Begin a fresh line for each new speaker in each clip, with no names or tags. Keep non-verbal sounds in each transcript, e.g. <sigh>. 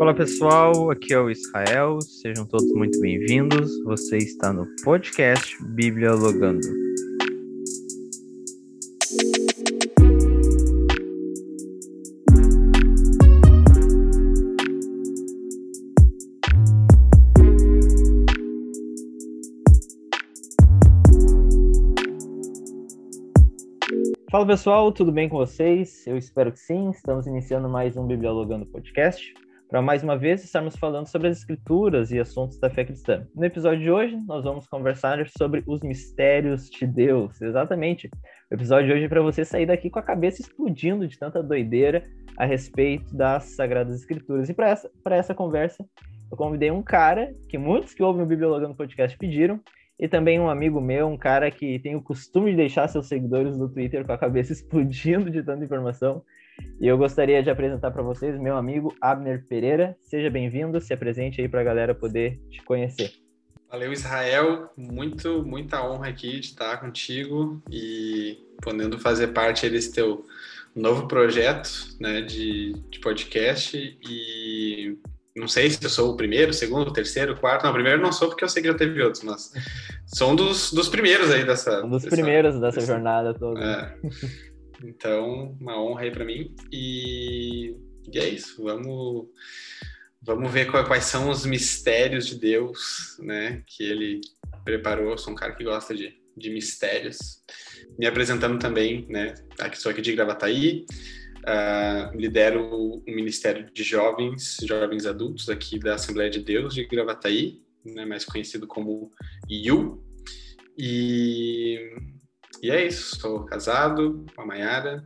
Fala pessoal, aqui é o Israel, sejam todos muito bem-vindos. Você está no podcast Bíblia Logando. Fala pessoal, tudo bem com vocês? Eu espero que sim. Estamos iniciando mais um Bibliologando podcast para mais uma vez estarmos falando sobre as escrituras e assuntos da fé cristã. No episódio de hoje, nós vamos conversar sobre os mistérios de Deus. Exatamente. O episódio de hoje é para você sair daqui com a cabeça explodindo de tanta doideira a respeito das Sagradas Escrituras. E para essa, essa conversa, eu convidei um cara que muitos que ouvem o Bibliologando podcast pediram, e também um amigo meu, um cara que tem o costume de deixar seus seguidores no Twitter com a cabeça <laughs> explodindo de tanta informação. E eu gostaria de apresentar para vocês meu amigo Abner Pereira. Seja bem-vindo, se apresente aí para a galera poder te conhecer.
Valeu, Israel. Muito, muita honra aqui de estar contigo e podendo fazer parte desse teu novo projeto né, de, de podcast. E não sei se eu sou o primeiro, segundo, terceiro, quarto. Não, primeiro não sou porque eu sei que já teve outros, mas <laughs> sou um dos, dos primeiros aí dessa.
Um dos dessa, primeiros dessa, dessa jornada toda.
É. <laughs> Então, uma honra aí para mim. E, e, é isso. Vamos, vamos ver quais são os mistérios de Deus, né? Que ele preparou. Eu sou um cara que gosta de, de mistérios. Me apresentando também, né? Aqui sou aqui de Gravataí. Uh, lidero o Ministério de Jovens, Jovens Adultos aqui da Assembleia de Deus de Gravataí, né, mais conhecido como IU. E, e é isso, estou casado com a Mayara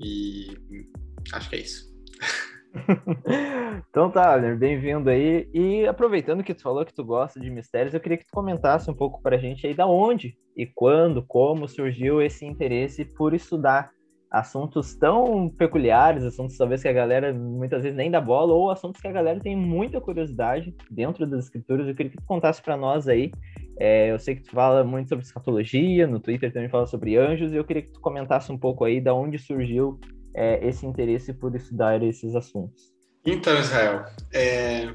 e acho que é isso. <laughs>
então tá, bem-vindo aí. E aproveitando que tu falou que tu gosta de mistérios, eu queria que tu comentasse um pouco para a gente aí da onde e quando, como surgiu esse interesse por estudar assuntos tão peculiares, assuntos talvez que a galera muitas vezes nem dá bola, ou assuntos que a galera tem muita curiosidade dentro das escrituras. Eu queria que tu contasse para nós aí. É, eu sei que tu fala muito sobre escatologia, no Twitter também fala sobre anjos, e eu queria que tu comentasse um pouco aí da onde surgiu é, esse interesse por estudar esses assuntos.
Então, Israel, é,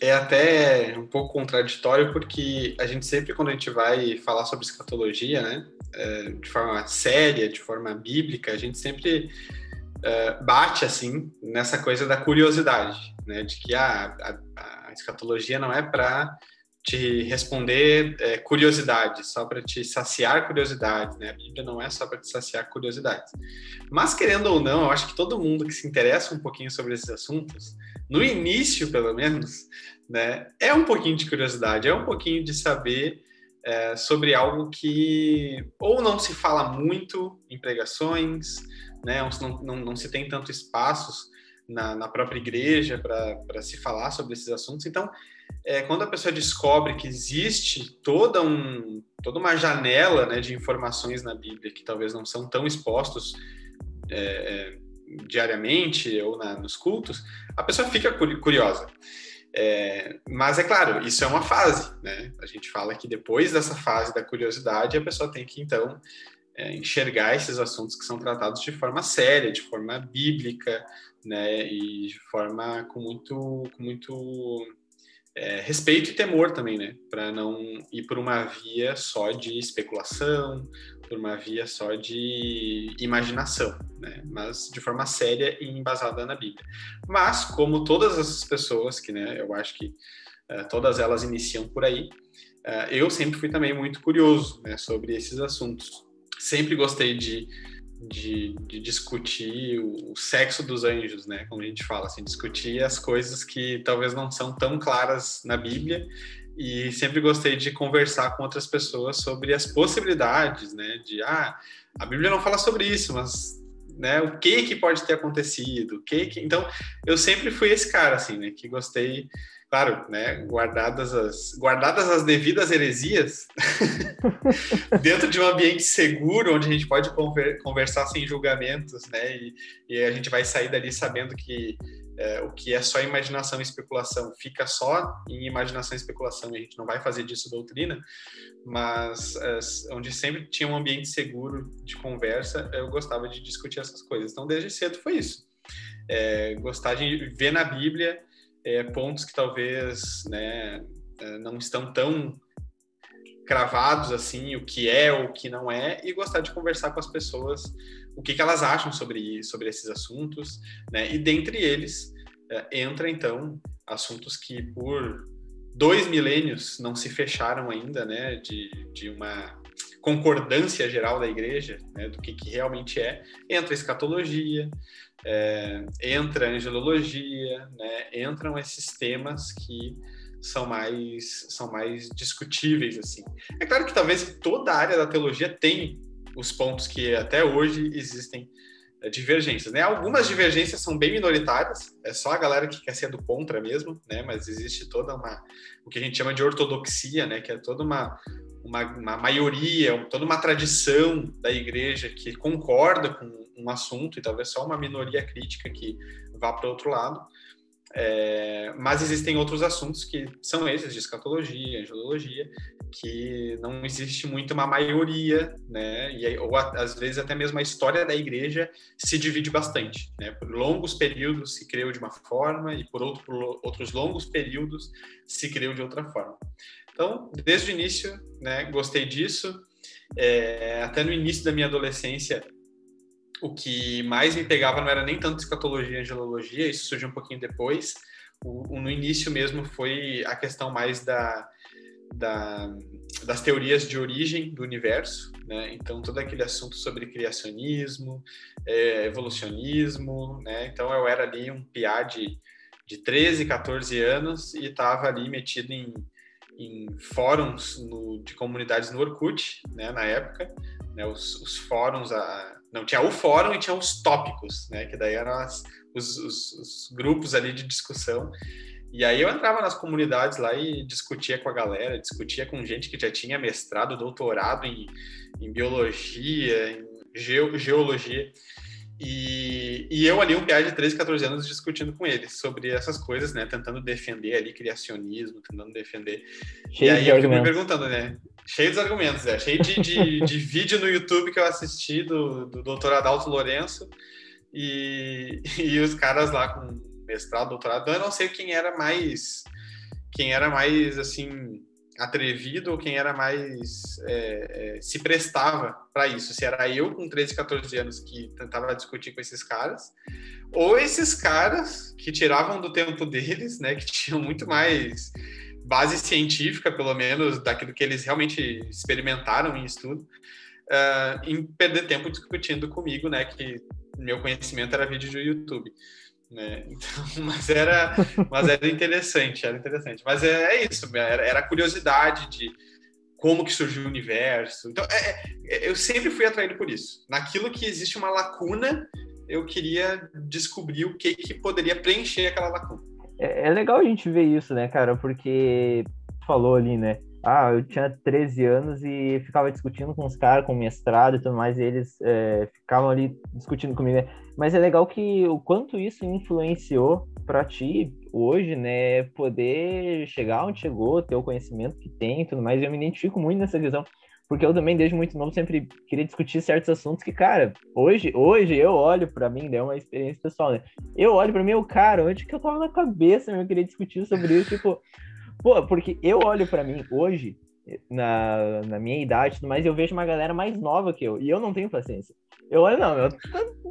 é até um pouco contraditório porque a gente sempre, quando a gente vai falar sobre escatologia, né, é, de forma séria, de forma bíblica, a gente sempre é, bate assim nessa coisa da curiosidade, né, de que ah, a, a escatologia não é para te responder é, curiosidade, só para te saciar curiosidade, né? A Bíblia não é só para te saciar curiosidade. Mas querendo ou não, eu acho que todo mundo que se interessa um pouquinho sobre esses assuntos, no início pelo menos, né, é um pouquinho de curiosidade, é um pouquinho de saber é, sobre algo que ou não se fala muito em pregações, né, não, não, não se tem tanto espaços na, na própria igreja para se falar sobre esses assuntos. Então, é, quando a pessoa descobre que existe toda, um, toda uma janela né, de informações na Bíblia que talvez não são tão expostos é, é, diariamente ou na, nos cultos, a pessoa fica curiosa. É, mas é claro, isso é uma fase, né? A gente fala que depois dessa fase da curiosidade, a pessoa tem que então é, enxergar esses assuntos que são tratados de forma séria, de forma bíblica, né? E de forma com muito, com muito é, respeito e temor também, né? Para não ir por uma via só de especulação, por uma via só de imaginação, né? Mas de forma séria e embasada na Bíblia. Mas, como todas essas pessoas, que né, eu acho que uh, todas elas iniciam por aí, uh, eu sempre fui também muito curioso né, sobre esses assuntos. Sempre gostei de de, de, discutir o, sexo dos anjos, né? Como a gente fala, assim, discutir as coisas que talvez não são tão claras na Bíblia e sempre gostei de conversar com outras pessoas sobre as possibilidades, né? De ah, a Bíblia não fala sobre isso, mas né? O que que pode ter acontecido? O que que então eu sempre fui esse cara assim, né? Que gostei claro, né, guardadas as, guardadas as devidas heresias, <laughs> dentro de um ambiente seguro, onde a gente pode conver, conversar sem julgamentos, né, e, e, a gente vai sair dali sabendo que é, o que é só imaginação e especulação fica só em imaginação e especulação, e a gente não vai fazer disso doutrina, mas onde sempre tinha um ambiente seguro de conversa, eu gostava de discutir essas coisas. Então, desde cedo foi isso. É, gostar de ver na Bíblia é, pontos que talvez né, é, não estão tão cravados assim, o que é o que não é, e gostar de conversar com as pessoas o que, que elas acham sobre, sobre esses assuntos, né? E dentre eles é, entra então assuntos que por dois milênios não se fecharam ainda, né? De, de uma concordância geral da igreja, né, do que, que realmente é, entra escatologia, é, entra a angelologia, né, entram esses temas que são mais são mais discutíveis assim. É claro que talvez toda a área da teologia tem os pontos que até hoje existem é, divergências, né? Algumas divergências são bem minoritárias, é só a galera que quer ser do contra mesmo, né? Mas existe toda uma o que a gente chama de ortodoxia, né? Que é toda uma uma, uma maioria, toda uma tradição da igreja que concorda com um assunto e talvez só uma minoria crítica que vá para o outro lado. É, mas existem outros assuntos que são esses de escatologia, angelologia, que não existe muito uma maioria, né? E, ou às vezes até mesmo a história da igreja se divide bastante, né? Por longos períodos se creu de uma forma e por, outro, por outros longos períodos se creu de outra forma. Então, desde o início, né, gostei disso. É, até no início da minha adolescência, o que mais me pegava não era nem tanto escatologia e angelologia, isso surgiu um pouquinho depois. O, o, no início mesmo foi a questão mais da, da, das teorias de origem do universo, né? Então, todo aquele assunto sobre criacionismo, é, evolucionismo, né? Então, eu era ali um piá de, de 13, 14 anos e estava ali metido em em fóruns no, de comunidades no Orkut, né, na época, né, os, os, fóruns, a, não, tinha o fórum e tinha os tópicos, né, que daí eram as, os, os, os, grupos ali de discussão, e aí eu entrava nas comunidades lá e discutia com a galera, discutia com gente que já tinha mestrado, doutorado em, em biologia, em geologia, e, e, eu ali, um piá de 13, 14 anos, discutindo com ele sobre essas coisas, né? Tentando defender ali criacionismo, tentando defender. Cheio e aí eu fico me perguntando, né? Cheio dos argumentos, é. Cheio de, de, <laughs> de, vídeo no YouTube que eu assisti do, do doutor Adalto Lourenço e, <laughs> e os caras lá com mestrado, doutorado. Eu não sei quem era mais... Quem era mais, assim atrevido ou quem era mais é, é, se prestava para isso. Se era eu com 13, 14 anos que tentava discutir com esses caras, ou esses caras que tiravam do tempo deles, né, que <laughs> tinham muito mais base científica, pelo menos, daquilo que eles realmente experimentaram em estudo, uh, em perder tempo discutindo comigo, né, que meu conhecimento era vídeo do YouTube né? Então, <laughs> mas era, mas era interessante, era interessante. Mas é, é isso, era, era, a curiosidade de como que surgiu o universo. Então, é, é, eu sempre fui atraído por isso. Naquilo que existe uma lacuna, eu queria descobrir o que que poderia preencher aquela lacuna.
É, é legal a gente ver isso, né, cara? Porque falou ali, né? Ah, eu tinha 13 anos e ficava discutindo com os caras com mestrado e tudo mais, e eles é, ficavam ali discutindo comigo, né? Mas é legal que o quanto isso influenciou para ti hoje, né, poder chegar onde chegou, ter o conhecimento que tem e tudo mais. Eu me identifico muito nessa visão, porque eu também desde muito novo sempre queria discutir certos assuntos que, cara, hoje, hoje eu olho para mim, né, é uma experiência pessoal, né? Eu olho para mim, o cara, onde que eu tava na cabeça, eu queria discutir sobre isso, tipo, Pô, porque eu olho para mim hoje, na, na minha idade, mas eu vejo uma galera mais nova que eu, e eu não tenho paciência. Eu olho, não,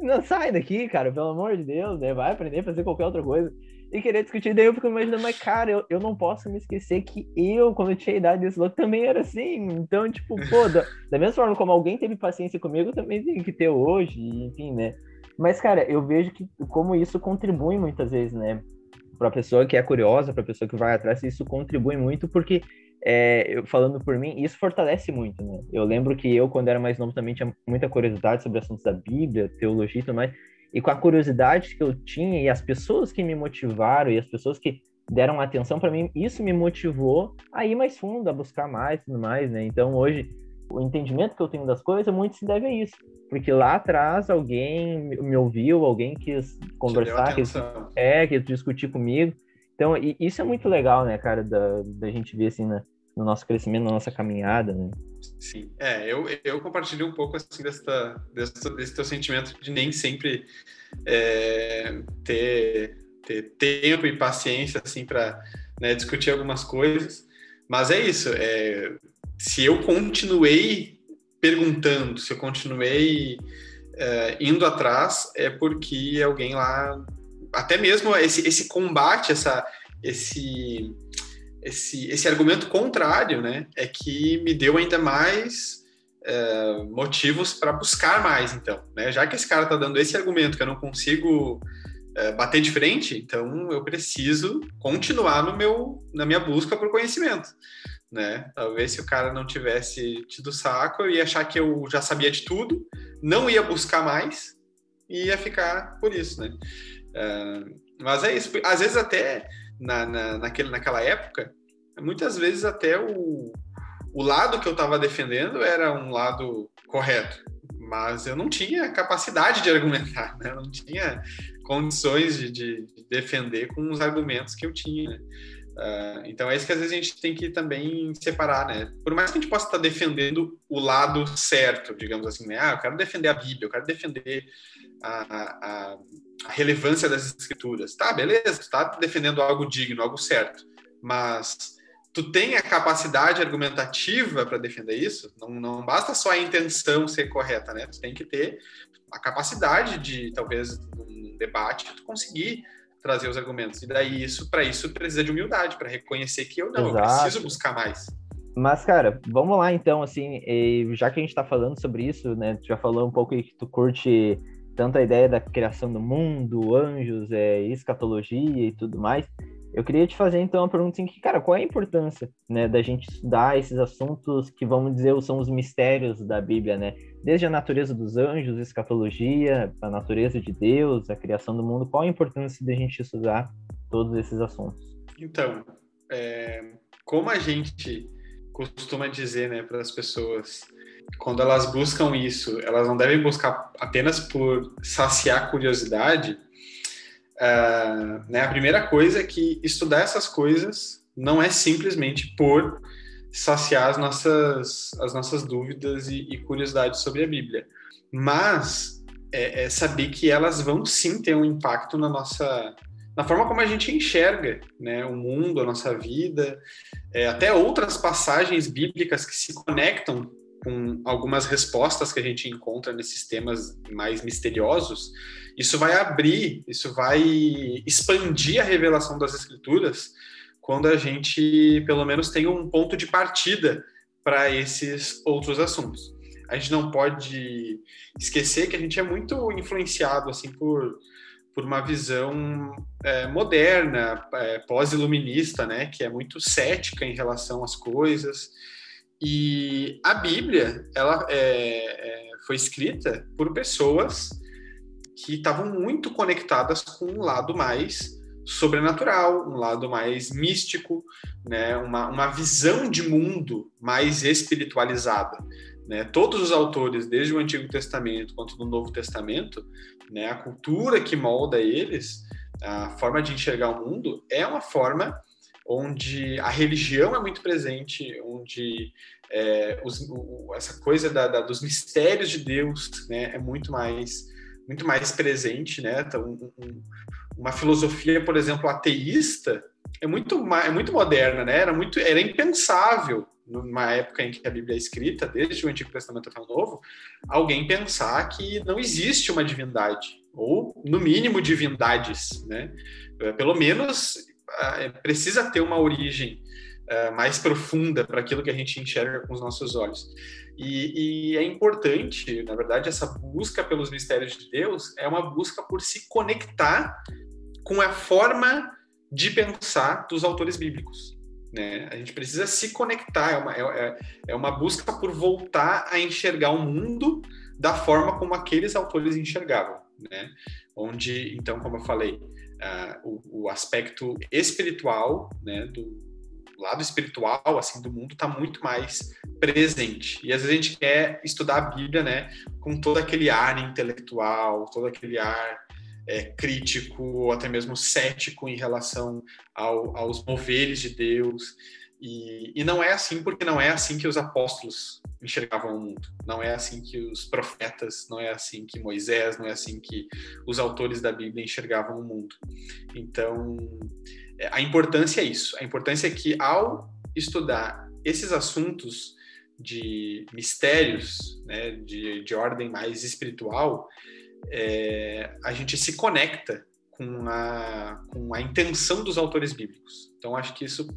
não, sai daqui, cara, pelo amor de Deus, né? Vai aprender a fazer qualquer outra coisa. E querer discutir, daí eu fico imaginando, mas cara, eu, eu não posso me esquecer que eu, quando eu tinha idade desse louco, também era assim. Então, tipo, pô, da, da mesma forma como alguém teve paciência comigo, eu também tenho que ter hoje, enfim, né? Mas, cara, eu vejo que como isso contribui muitas vezes, né? Para a pessoa que é curiosa, para a pessoa que vai atrás, isso contribui muito, porque, é, eu, falando por mim, isso fortalece muito, né? Eu lembro que eu, quando era mais novo, também tinha muita curiosidade sobre assuntos da Bíblia, teologia e tudo mais, e com a curiosidade que eu tinha, e as pessoas que me motivaram, e as pessoas que deram atenção para mim, isso me motivou a ir mais fundo, a buscar mais tudo mais, né? Então, hoje, o entendimento que eu tenho das coisas muito se deve a isso. Porque lá atrás alguém me ouviu, alguém quis conversar, quis, é, quis discutir comigo. Então, isso é muito legal, né, cara, da, da gente ver assim né, no nosso crescimento, na nossa caminhada, né?
Sim, é, eu, eu compartilho um pouco assim dessa, desse, desse teu sentimento de nem sempre é, ter ter tempo e paciência assim para né, discutir algumas coisas. Mas é isso. É, se eu continuei perguntando, se eu continuei é, indo atrás, é porque alguém lá, até mesmo esse, esse combate, essa, esse, esse, esse argumento contrário, né, é que me deu ainda mais é, motivos para buscar mais, então. Né? Já que esse cara está dando esse argumento que eu não consigo é, bater de frente, então eu preciso continuar no meu, na minha busca por conhecimento. Né? Talvez se o cara não tivesse tido saco, eu ia achar que eu já sabia de tudo, não ia buscar mais e ia ficar por isso, né? É, mas é isso. Às vezes até na, na, naquele, naquela época, muitas vezes até o, o lado que eu estava defendendo era um lado correto, mas eu não tinha capacidade de argumentar, né? Eu não tinha condições de, de, defender com os argumentos que eu tinha. Né? Uh, então é isso que às vezes a gente tem que também separar, né? Por mais que a gente possa estar defendendo o lado certo, digamos assim, né? Ah, eu quero defender a Bíblia, eu quero defender a, a, a relevância das escrituras. Tá, beleza, tu está defendendo algo digno, algo certo, mas tu tem a capacidade argumentativa para defender isso, não, não basta só a intenção ser correta, né? Tu tem que ter a capacidade de, talvez, num debate, tu conseguir trazer os argumentos. E daí, isso, para isso, precisa de humildade, para reconhecer que eu não, Exato. eu preciso buscar mais.
Mas, cara, vamos lá então, assim, já que a gente está falando sobre isso, né? Tu já falou um pouco aí que tu curte tanto a ideia da criação do mundo, anjos, é, escatologia e tudo mais. Eu queria te fazer então uma pergunta assim, que, cara, qual é a importância, né, da gente estudar esses assuntos que vamos dizer são os mistérios da Bíblia, né? Desde a natureza dos anjos, escatologia, a natureza de Deus, a criação do mundo, qual a importância da gente estudar todos esses assuntos?
Então, é, como a gente costuma dizer, né, para as pessoas, quando elas buscam isso, elas não devem buscar apenas por saciar curiosidade, Uh, né, a primeira coisa é que estudar essas coisas não é simplesmente por saciar as nossas, as nossas dúvidas e, e curiosidades sobre a Bíblia, mas é, é, saber que elas vão sim ter um impacto na nossa na forma como a gente enxerga né, o mundo, a nossa vida, é, até outras passagens bíblicas que se conectam com algumas respostas que a gente encontra nesses temas mais misteriosos, isso vai abrir, isso vai expandir a revelação das escrituras quando a gente, pelo menos, tem um ponto de partida para esses outros assuntos. A gente não pode esquecer que a gente é muito influenciado assim por, por uma visão é, moderna, é, pós-iluminista, né, que é muito cética em relação às coisas e a Bíblia, ela é, é, foi escrita por pessoas que estavam muito conectadas com um lado mais sobrenatural, um lado mais místico, né? uma, uma visão de mundo mais espiritualizada. Né? Todos os autores, desde o Antigo Testamento quanto do Novo Testamento, né? a cultura que molda eles, a forma de enxergar o mundo, é uma forma onde a religião é muito presente, onde é, os, o, essa coisa da, da, dos mistérios de Deus né, é muito mais muito mais presente, né? Então, um, uma filosofia, por exemplo, ateísta é muito é muito moderna, né? Era muito era impensável numa época em que a Bíblia é escrita, desde o Antigo Testamento até o Novo, alguém pensar que não existe uma divindade ou no mínimo divindades, né? Pelo menos é, precisa ter uma origem é, mais profunda para aquilo que a gente enxerga com os nossos olhos. E, e, é importante, na verdade, essa busca pelos mistérios de Deus é uma busca por se conectar com a forma de pensar dos autores bíblicos. Né? A gente precisa se conectar, é uma, é, é uma busca por voltar a enxergar o mundo da forma como aqueles autores enxergavam. Né? Onde, então, como eu falei, uh, o, o, aspecto espiritual, né, do lado espiritual assim do mundo está muito mais presente. E às vezes a gente quer estudar a Bíblia, né, com todo aquele ar intelectual, todo aquele ar é, crítico, ou até mesmo cético em relação ao, aos moveres de Deus. E, e não é assim porque não é assim que os apóstolos enxergavam o mundo. Não é assim que os profetas, não é assim que Moisés, não é assim que os autores da Bíblia enxergavam o mundo. Então, a importância é isso. A importância é que ao estudar esses assuntos de mistérios, né, de, de ordem mais espiritual, é, a gente se conecta com a, com a intenção dos autores bíblicos. Então, acho que isso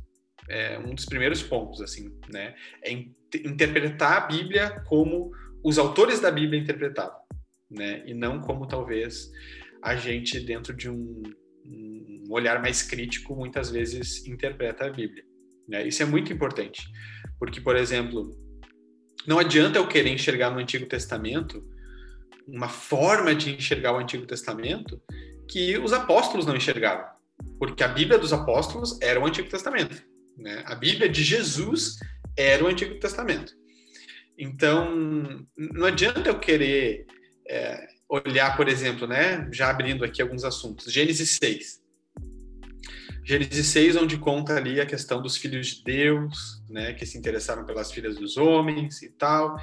é um dos primeiros pontos, assim, né? É interpretar a Bíblia como os autores da Bíblia interpretavam, né? E não como talvez a gente dentro de um, um olhar mais crítico muitas vezes interpreta a Bíblia. Né? Isso é muito importante, porque, por exemplo, não adianta eu querer enxergar no Antigo Testamento uma forma de enxergar o Antigo Testamento que os apóstolos não enxergavam, porque a Bíblia dos apóstolos era o Antigo Testamento. Né? A Bíblia de Jesus era o Antigo Testamento. Então, não adianta eu querer é, olhar, por exemplo, né, já abrindo aqui alguns assuntos, Gênesis 6. Gênesis 6, onde conta ali a questão dos filhos de Deus, né, que se interessaram pelas filhas dos homens e tal.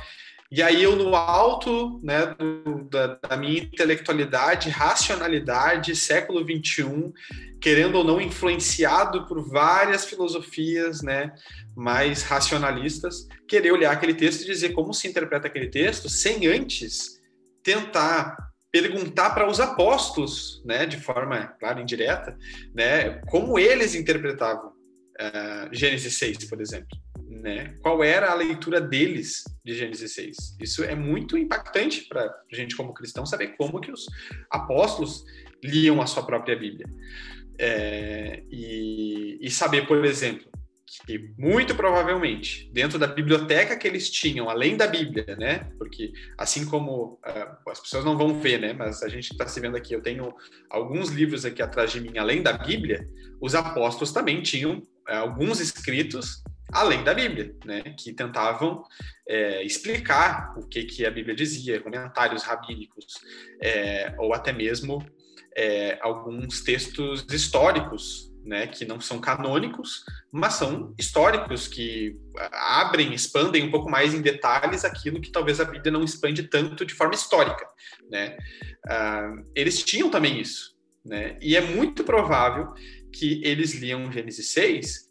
E aí eu, no alto né, do, da, da, minha intelectualidade, racionalidade, século XXI, querendo ou não, influenciado por várias filosofias né, mais racionalistas, querer olhar aquele texto e dizer como se interpreta aquele texto, sem antes tentar perguntar para os apóstolos, né, de forma, claro, indireta, né, como eles interpretavam uh, Gênesis 6, por exemplo né? Qual era a leitura deles de Gênesis 6? Isso é muito impactante para a gente como cristão saber como que os apóstolos liam a sua própria Bíblia. É, e, e saber, por exemplo, que muito provavelmente dentro da biblioteca que eles tinham, além da Bíblia, né? Porque assim como uh, as pessoas não vão ver, né? Mas a gente está se vendo aqui, eu tenho alguns livros aqui atrás de mim, além da Bíblia, os apóstolos também tinham uh, alguns escritos além da Bíblia, né, que tentavam é, explicar o que, que a Bíblia dizia, comentários rabínicos, é, ou até mesmo é, alguns textos históricos, né, que não são canônicos, mas são históricos, que abrem, expandem um pouco mais em detalhes aquilo que talvez a Bíblia não expande tanto de forma histórica. Né? Ah, eles tinham também isso, né? e é muito provável que eles liam Gênesis 6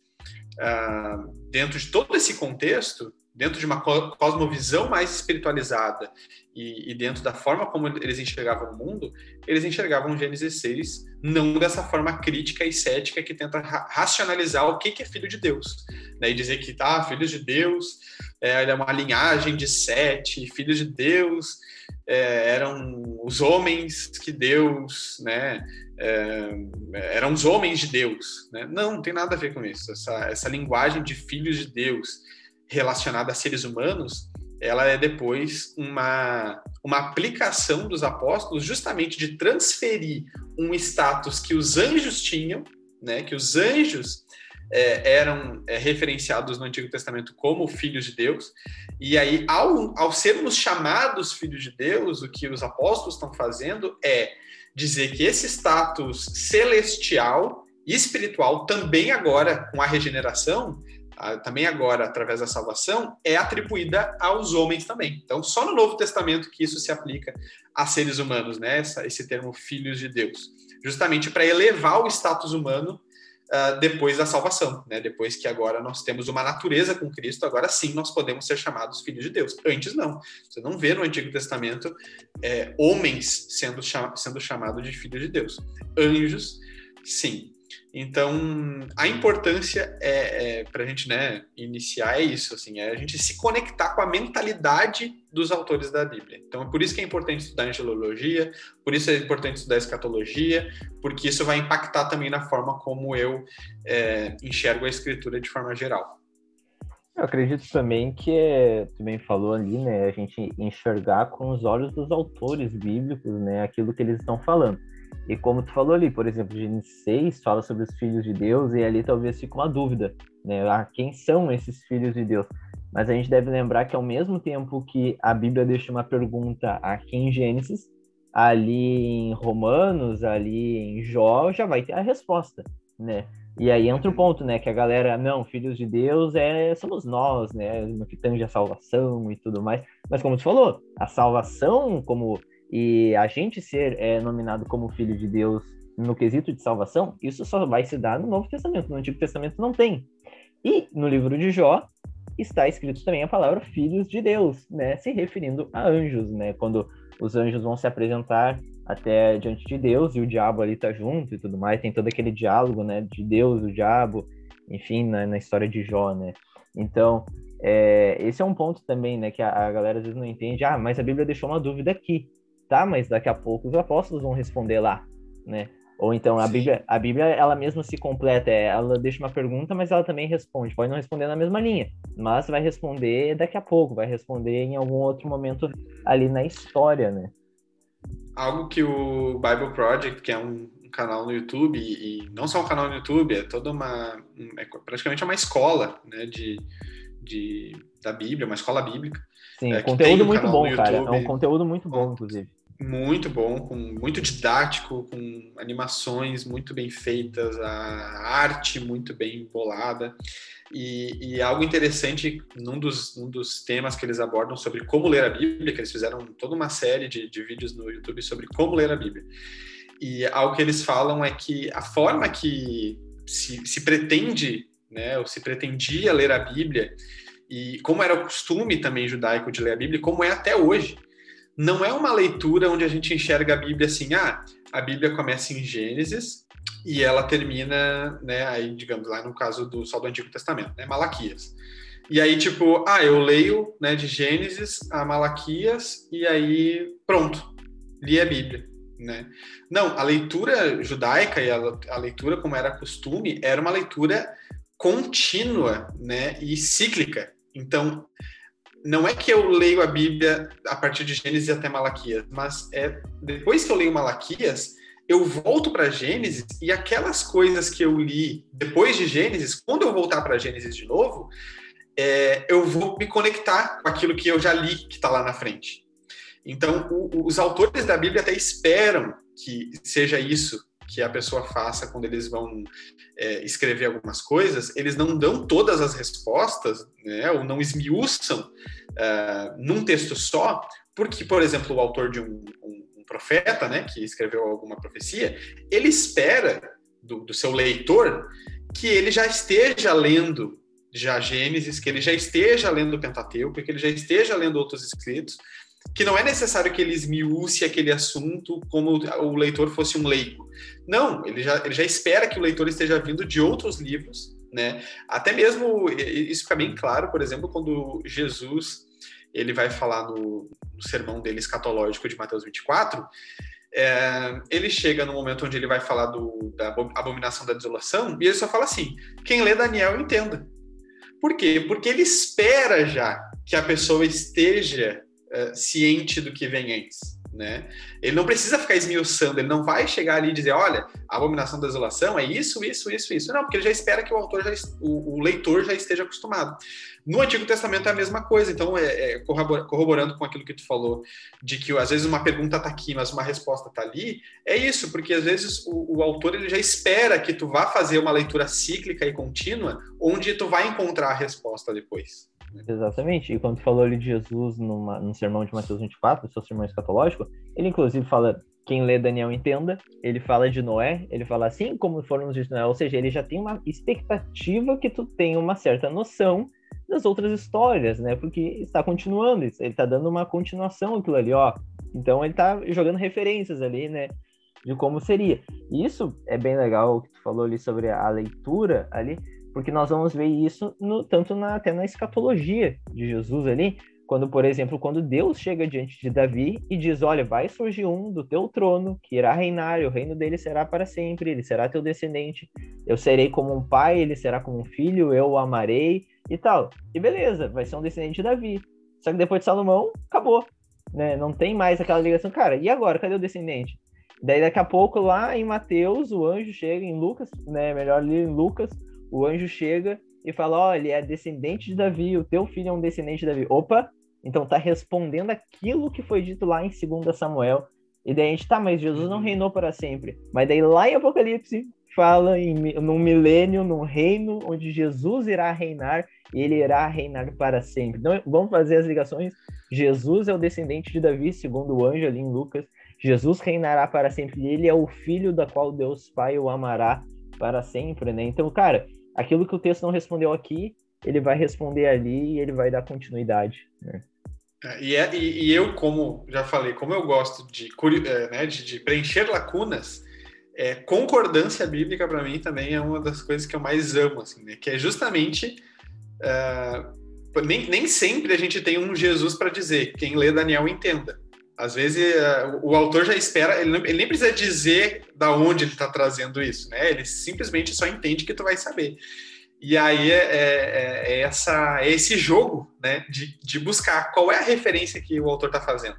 uh, dentro de todo esse contexto, dentro de uma cosmovisão mais espiritualizada e, e, dentro da forma como eles enxergavam o mundo, eles enxergavam Gênesis 6 não dessa forma crítica e cética que tenta ra racionalizar o que, que é filho de Deus. Né? E dizer que, tá, filho de Deus é, é uma linhagem de sete, filhos de Deus é, eram os homens que Deus né, é, eram os homens de Deus. Né? Não, não tem nada a ver com isso. Essa, essa linguagem de filhos de Deus relacionada a seres humanos, ela é depois uma, uma aplicação dos apóstolos justamente de transferir um status que os anjos tinham, né, que os anjos é, eram é, referenciados no Antigo Testamento como filhos de Deus, e aí, ao, ao sermos chamados filhos de Deus, o que os apóstolos estão fazendo é dizer que esse status celestial e espiritual também agora com a regeneração, também agora através da salvação, é atribuída aos homens também. Então, só no Novo Testamento que isso se aplica a seres humanos, né? esse termo filhos de Deus, justamente para elevar o status humano uh, depois da salvação, né? Depois que agora nós temos uma natureza com Cristo, agora sim nós podemos ser chamados filhos de Deus. Antes não. Você não vê no Antigo Testamento é, homens sendo, cham sendo chamados de filhos de Deus. Anjos, sim. Então, a importância é, é para a gente né, iniciar é isso, assim, é a gente se conectar com a mentalidade dos autores da Bíblia. Então, é por isso que é importante estudar angelologia, por isso é importante estudar escatologia, porque isso vai impactar também na forma como eu é, enxergo a escritura de forma geral.
Eu acredito também que é, também falou ali, né, a gente enxergar com os olhos dos autores bíblicos, né, aquilo que eles estão falando. E como tu falou ali, por exemplo, Gênesis 6 fala sobre os filhos de Deus e ali talvez fique uma dúvida, né? Ah, quem são esses filhos de Deus? Mas a gente deve lembrar que ao mesmo tempo que a Bíblia deixa uma pergunta aqui em Gênesis, ali em Romanos, ali em Jó, já vai ter a resposta, né? E aí entra o ponto, né? Que a galera, não, filhos de Deus é, somos nós, né? No que tange a salvação e tudo mais. Mas como tu falou, a salvação, como e a gente ser é, nominado como filho de Deus no quesito de salvação, isso só vai se dar no Novo Testamento. No Antigo Testamento não tem. E no livro de Jó está escrito também a palavra filhos de Deus, né? Se referindo a anjos, né? Quando os anjos vão se apresentar até diante de Deus e o diabo ali tá junto e tudo mais, tem todo aquele diálogo, né? De Deus, o diabo, enfim, na, na história de Jó, né? Então, é, esse é um ponto também, né? Que a, a galera às vezes não entende. Ah, mas a Bíblia deixou uma dúvida aqui, tá? Mas daqui a pouco os apóstolos vão responder lá, né? Ou então a Bíblia, a Bíblia ela mesma se completa, é, ela deixa uma pergunta, mas ela também responde. Pode não responder na mesma linha, mas vai responder daqui a pouco, vai responder em algum outro momento ali na história, né?
Algo que o Bible Project, que é um canal no YouTube e não só um canal no YouTube, é toda uma é praticamente uma escola, né, de, de da Bíblia, uma escola bíblica.
Sim, é, conteúdo um muito bom, cara. É um conteúdo muito bom, inclusive
muito bom, com muito didático, com animações muito bem feitas, a arte muito bem bolada. E, e algo interessante num dos, num dos temas que eles abordam sobre como ler a Bíblia, que eles fizeram toda uma série de, de vídeos no YouTube sobre como ler a Bíblia. E algo que eles falam é que a forma que se, se pretende, né, ou se pretendia ler a Bíblia, e como era o costume também judaico de ler a Bíblia, como é até hoje, não é uma leitura onde a gente enxerga a Bíblia assim, ah, a Bíblia começa em Gênesis e ela termina, né, aí, digamos, lá no caso do só do Antigo Testamento, né, Malaquias. E aí, tipo, ah, eu leio, né, de Gênesis a Malaquias e aí, pronto, li a Bíblia, né? Não, a leitura judaica e a, a leitura como era costume era uma leitura contínua, né, e cíclica. Então, não é que eu leio a Bíblia a partir de Gênesis até Malaquias, mas é depois que eu leio Malaquias, eu volto para Gênesis e aquelas coisas que eu li depois de Gênesis, quando eu voltar para Gênesis de novo, é, eu vou me conectar com aquilo que eu já li que está lá na frente. Então, o, os autores da Bíblia até esperam que seja isso que a pessoa faça quando eles vão é, escrever algumas coisas, eles não dão todas as respostas, né, ou não esmiuçam uh, num texto só, porque, por exemplo, o autor de um, um, um profeta, né, que escreveu alguma profecia, ele espera do, do seu leitor que ele já esteja lendo já Gênesis, que ele já esteja lendo o Pentateuco, que ele já esteja lendo outros escritos, que não é necessário que ele esmiúce aquele assunto como o leitor fosse um leigo. Não, ele já, ele já espera que o leitor esteja vindo de outros livros, né? Até mesmo, isso fica bem claro, por exemplo, quando Jesus ele vai falar no, no sermão dele escatológico de Mateus 24, é, ele chega no momento onde ele vai falar do, da abominação da desolação, e ele só fala assim: quem lê Daniel entenda. Por quê? Porque ele espera já que a pessoa esteja uh, ciente do que vem antes. Né? Ele não precisa ficar esmiuçando, ele não vai chegar ali e dizer, olha, a abominação da desolação é isso, isso, isso, isso. Não, porque ele já espera que o autor, já, o, o leitor já esteja acostumado. No Antigo Testamento é a mesma coisa, então é, é corroborando com aquilo que tu falou, de que às vezes uma pergunta está aqui, mas uma resposta está ali, é isso, porque às vezes o, o, autor ele já espera que tu vá fazer uma leitura cíclica e contínua, onde tu vai encontrar a resposta depois.
Exatamente. E quando tu falou ali de Jesus numa, no sermão de Mateus 24, seu sermão escatológico, ele inclusive fala, quem lê Daniel entenda, ele fala de Noé, ele fala assim como foram os de Noé, ou seja, ele já tem uma expectativa que tu tenha uma certa noção das outras histórias, né? Porque está continuando, ele está dando uma continuação aquilo ali, ó. Então ele está jogando referências ali, né? De como seria. E isso é bem legal o que tu falou ali sobre a leitura ali, porque nós vamos ver isso no, tanto na, até na escatologia de Jesus ali, quando, por exemplo, quando Deus chega diante de Davi e diz: Olha, vai surgir um do teu trono que irá reinar, e o reino dele será para sempre, ele será teu descendente. Eu serei como um pai, ele será como um filho, eu o amarei e tal. E beleza, vai ser um descendente de Davi. Só que depois de Salomão, acabou. Né? Não tem mais aquela ligação. Cara, e agora? Cadê o descendente? Daí daqui a pouco, lá em Mateus, o anjo chega, em Lucas, né? Melhor ali em Lucas, o anjo chega e fala: Ó, ele é descendente de Davi, o teu filho é um descendente de Davi. Opa! Então tá respondendo aquilo que foi dito lá em 2 Samuel. E daí a gente, tá, mas Jesus não reinou para sempre. Mas daí lá em Apocalipse fala em num milênio, num reino onde Jesus irá reinar e ele irá reinar para sempre. Então, vamos fazer as ligações. Jesus é o descendente de Davi, segundo o anjo ali em Lucas. Jesus reinará para sempre. E ele é o filho da qual Deus Pai o amará para sempre, né? Então, cara, aquilo que o texto não respondeu aqui, ele vai responder ali e ele vai dar continuidade, né?
É, e, é, e, e, eu, como já falei, como eu gosto de, é, né, de, de preencher lacunas, é, concordância bíblica para mim também é uma das coisas que eu mais amo, assim, né? Que é justamente uh, nem, nem sempre a gente tem um Jesus para dizer. Quem lê Daniel entenda. Às vezes uh, o autor já espera, ele, ele, nem precisa dizer da onde ele está trazendo isso, né? Ele simplesmente só entende que tu vai saber. E aí é, é, é, essa, é esse jogo né, de, de buscar qual é a referência que o autor está fazendo.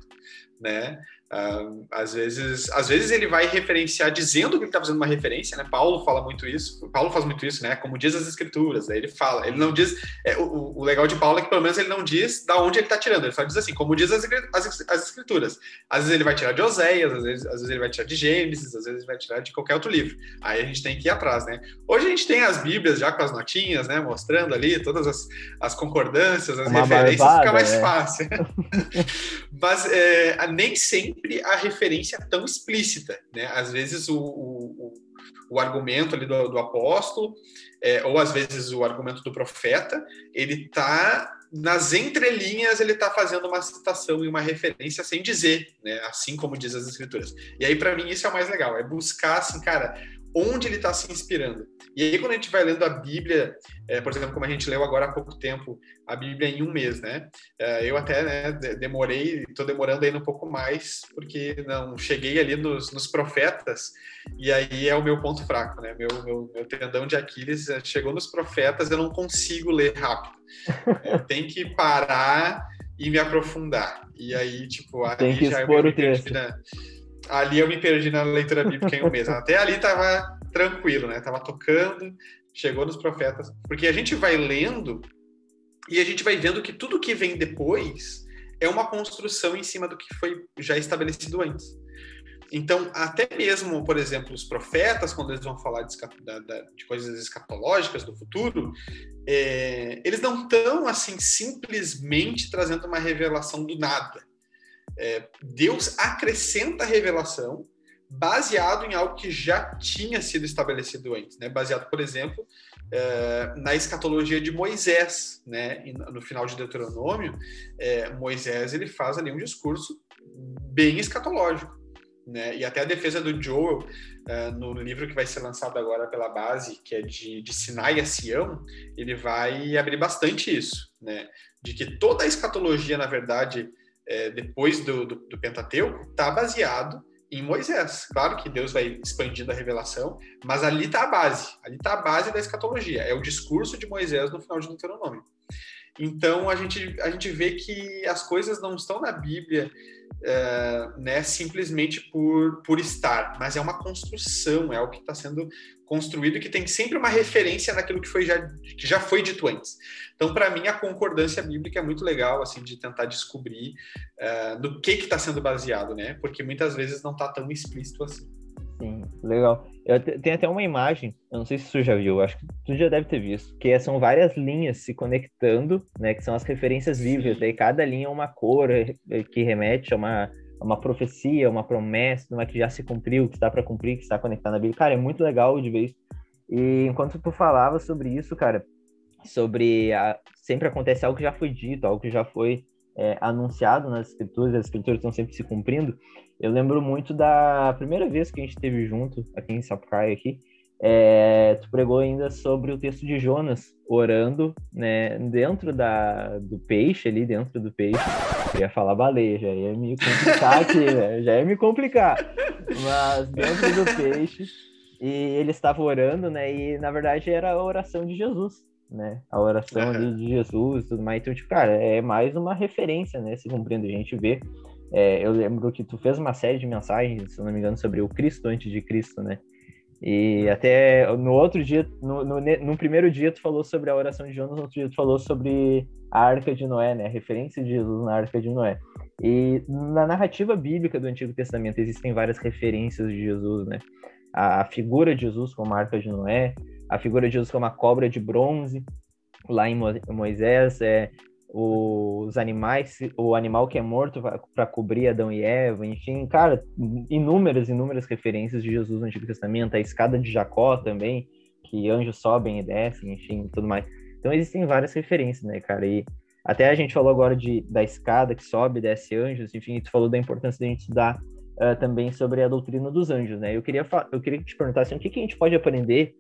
Né? Uh, às vezes, às vezes ele vai referenciar dizendo que ele está fazendo uma referência, né? Paulo fala muito isso. Paulo faz muito isso, né? Como diz as escrituras. Aí ele fala, ele não diz. É, o, o, legal de Paulo é que pelo menos ele não diz da onde ele está tirando. Ele só diz assim, como diz as, as, as, escrituras. Às vezes ele vai tirar de Oséias, às vezes, às vezes ele vai tirar de Gênesis, às vezes ele vai tirar de qualquer outro livro. Aí a gente tem que ir atrás, né? Hoje a gente tem as Bíblias já com as notinhas, né? Mostrando ali todas as, as concordâncias, as referências, barbada, fica mais é. fácil. <laughs> Mas é, nem sempre a referência é tão explícita, né? Às vezes o, o, o argumento ali do, do apóstolo, é, ou às vezes o argumento do profeta, ele está nas entrelinhas ele está fazendo uma citação e uma referência sem dizer, né? Assim como diz as escrituras. E aí para mim isso é o mais legal, é buscar assim, cara, onde ele está se inspirando. E aí, quando a gente vai lendo a Bíblia, é, por exemplo, como a gente leu agora há pouco tempo, a Bíblia em um mês, né? É, eu até né, demorei, estou demorando ainda um pouco mais, porque não cheguei ali nos, nos, profetas, e aí é o meu ponto fraco, né? Meu, meu, meu tendão de Aquiles é, chegou nos profetas, eu não consigo ler rápido. É, tem que parar e me aprofundar. E aí, tipo,
aí já eu me perdi
na, ali eu me perdi na leitura bíblica em um mês. Até ali tava tranquilo, né? Tava tocando, chegou nos profetas. Porque a gente vai lendo e a gente vai vendo que tudo que vem depois é uma construção em cima do que foi já estabelecido antes. Então, até mesmo, por exemplo, os profetas, quando eles vão falar de, de coisas escatológicas do futuro, é, eles não estão assim simplesmente trazendo uma revelação do nada. É, Deus acrescenta a revelação baseado em algo que já tinha sido estabelecido antes, né? Baseado, por exemplo, é, na escatologia de Moisés, né? No final de Deuteronômio, é, Moisés ele faz ali um discurso bem escatológico, né? E até a defesa do Joel é, no livro que vai ser lançado agora pela base, que é de, de Sinai a Sião, ele vai abrir bastante isso, né? De que toda a escatologia, na verdade, é, depois do, do, do Pentateuco, está baseado em Moisés. Claro que Deus vai expandindo a revelação, mas ali está a base, ali está a base da escatologia, é o discurso de Moisés no final de Deuteronômio. Então a gente, a gente vê que as coisas não estão na Bíblia é, né, simplesmente por, por estar, mas é uma construção, é algo que está sendo construído e que tem sempre uma referência naquilo que, foi já, que já foi dito antes. Então, para mim, a concordância bíblica é muito legal, assim, de tentar descobrir uh, do que está sendo baseado, né? Porque muitas vezes não está tão explícito assim.
Sim, legal. Eu tenho até uma imagem, eu não sei se tu já viu, acho que tu já deve ter visto, que são várias linhas se conectando, né? Que são as referências bíblicas. Daí cada linha é uma cor eh, que remete a uma uma profecia, uma promessa, uma que já se cumpriu, que está para cumprir, que está conectada na Bíblia. Cara, é muito legal de ver isso. E enquanto tu falava sobre isso, cara, sobre a... sempre acontece algo que já foi dito, algo que já foi é, anunciado nas escrituras, as escrituras estão sempre se cumprindo. Eu lembro muito da primeira vez que a gente esteve junto aqui em Sapucaia aqui, é, tu pregou ainda sobre o texto de Jonas orando, né, dentro da, do peixe ali, dentro do peixe. Eu ia falar baleia, já ia me complicar aqui, <laughs> né? Já ia me complicar. Mas dentro do peixe, e ele estava orando, né, e na verdade era a oração de Jesus, né, a oração ali de Jesus tudo mais. Então, tipo, cara, é mais uma referência, né, se cumprindo. A gente vê é, eu lembro que tu fez uma série de mensagens, se não me engano, sobre o Cristo antes de Cristo, né? E até no outro dia, no, no, no, primeiro dia tu falou sobre a oração de Jonas, no outro dia tu falou sobre a Arca de Noé, né? A referência de Jesus na Arca de Noé. E na narrativa bíblica do Antigo Testamento existem várias referências de Jesus, né? a, a figura de Jesus como a arca de Noé, a figura de Jesus como a cobra de bronze, lá em Moisés, é, os animais, o animal que é morto para cobrir Adão e Eva, enfim, cara, inúmeras, inúmeras referências de Jesus no Antigo Testamento, a escada de Jacó também, que anjos sobem e descem, enfim, tudo mais. Então existem várias referências, né, cara? E até a gente falou agora de, da escada que sobe e desce anjos, enfim, tu falou da importância da gente estudar uh, também sobre a doutrina dos anjos, né? Eu queria, eu queria te perguntar assim, o que, que a gente pode aprender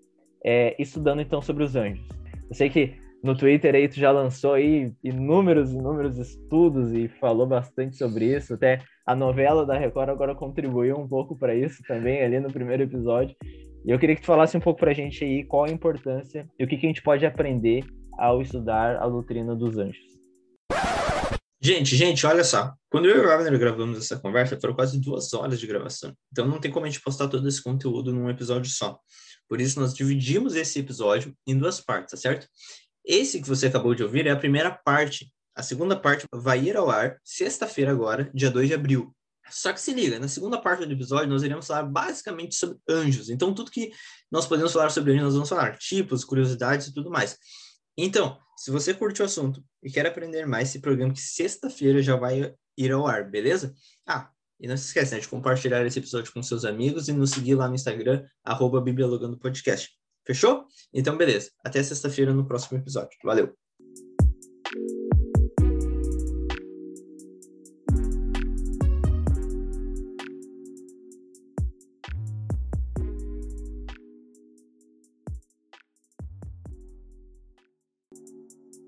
é, estudando então sobre os anjos? Eu sei que no Twitter aí tu já lançou aí inúmeros, inúmeros estudos e falou bastante sobre isso. Até a novela da Record agora contribuiu um pouco para isso também ali no primeiro episódio. E eu queria que tu falasse um pouco para a gente aí qual a importância e o que, que a gente pode aprender ao estudar a doutrina dos anjos.
Gente, gente, olha só. Quando eu e o Abner gravamos essa conversa, foram quase duas horas de gravação. Então não tem como a gente postar todo esse conteúdo num episódio só. Por isso, nós dividimos esse episódio em duas partes, tá certo? Esse que você acabou de ouvir é a primeira parte. A segunda parte vai ir ao ar sexta-feira agora, dia 2 de abril. Só que se liga, na segunda parte do episódio nós iremos falar basicamente sobre anjos. Então tudo que nós podemos falar sobre anjos, nós vamos falar tipos, curiosidades e tudo mais. Então, se você curte o assunto e quer aprender mais, esse programa que sexta-feira já vai ir ao ar, beleza? Ah, e não se esqueça né, de compartilhar esse episódio com seus amigos e nos seguir lá no Instagram, arroba Podcast. Fechou? Então, beleza. Até sexta-feira no próximo episódio. Valeu!